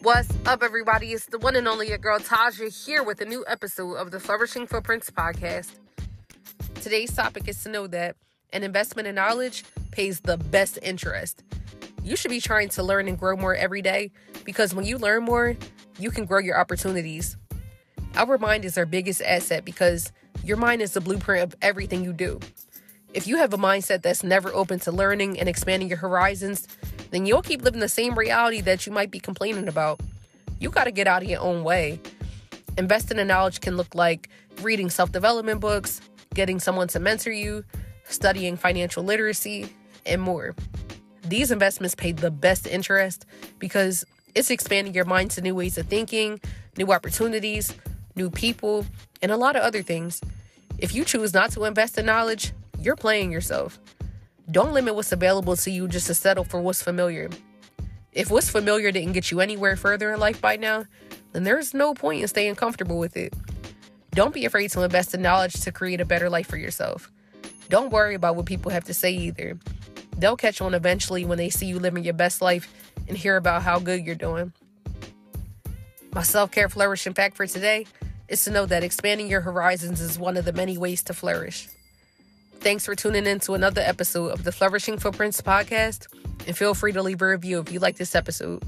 What's up, everybody? It's the one and only your girl Tahja here with a new episode of the Flourishing Footprints podcast. Today's topic is to know that an investment in knowledge pays the best interest. You should be trying to learn and grow more every day because when you learn more, you can grow your opportunities. Our mind is our biggest asset because your mind is the blueprint of everything you do. If you have a mindset that's never open to learning and expanding your horizons, then you'll keep living the same reality that you might be complaining about. You got to get out of your own way. Investing in knowledge can look like reading self development books, getting someone to mentor you, studying financial literacy, and more. These investments pay the best interest because it's expanding your mind to new ways of thinking, new opportunities, new people, and a lot of other things. If you choose not to invest in knowledge, you're playing yourself. Don't limit what's available to you just to settle for what's familiar. If what's familiar didn't get you anywhere further in life by now, then there's no point in staying comfortable with it. Don't be afraid to invest in knowledge to create a better life for yourself. Don't worry about what people have to say either. They'll catch on eventually when they see you living your best life and hear about how good you're doing. My self care flourishing fact for today is to know that expanding your horizons is one of the many ways to flourish. Thanks for tuning in to another episode of the Flourishing Footprints podcast, and feel free to leave a review if you like this episode.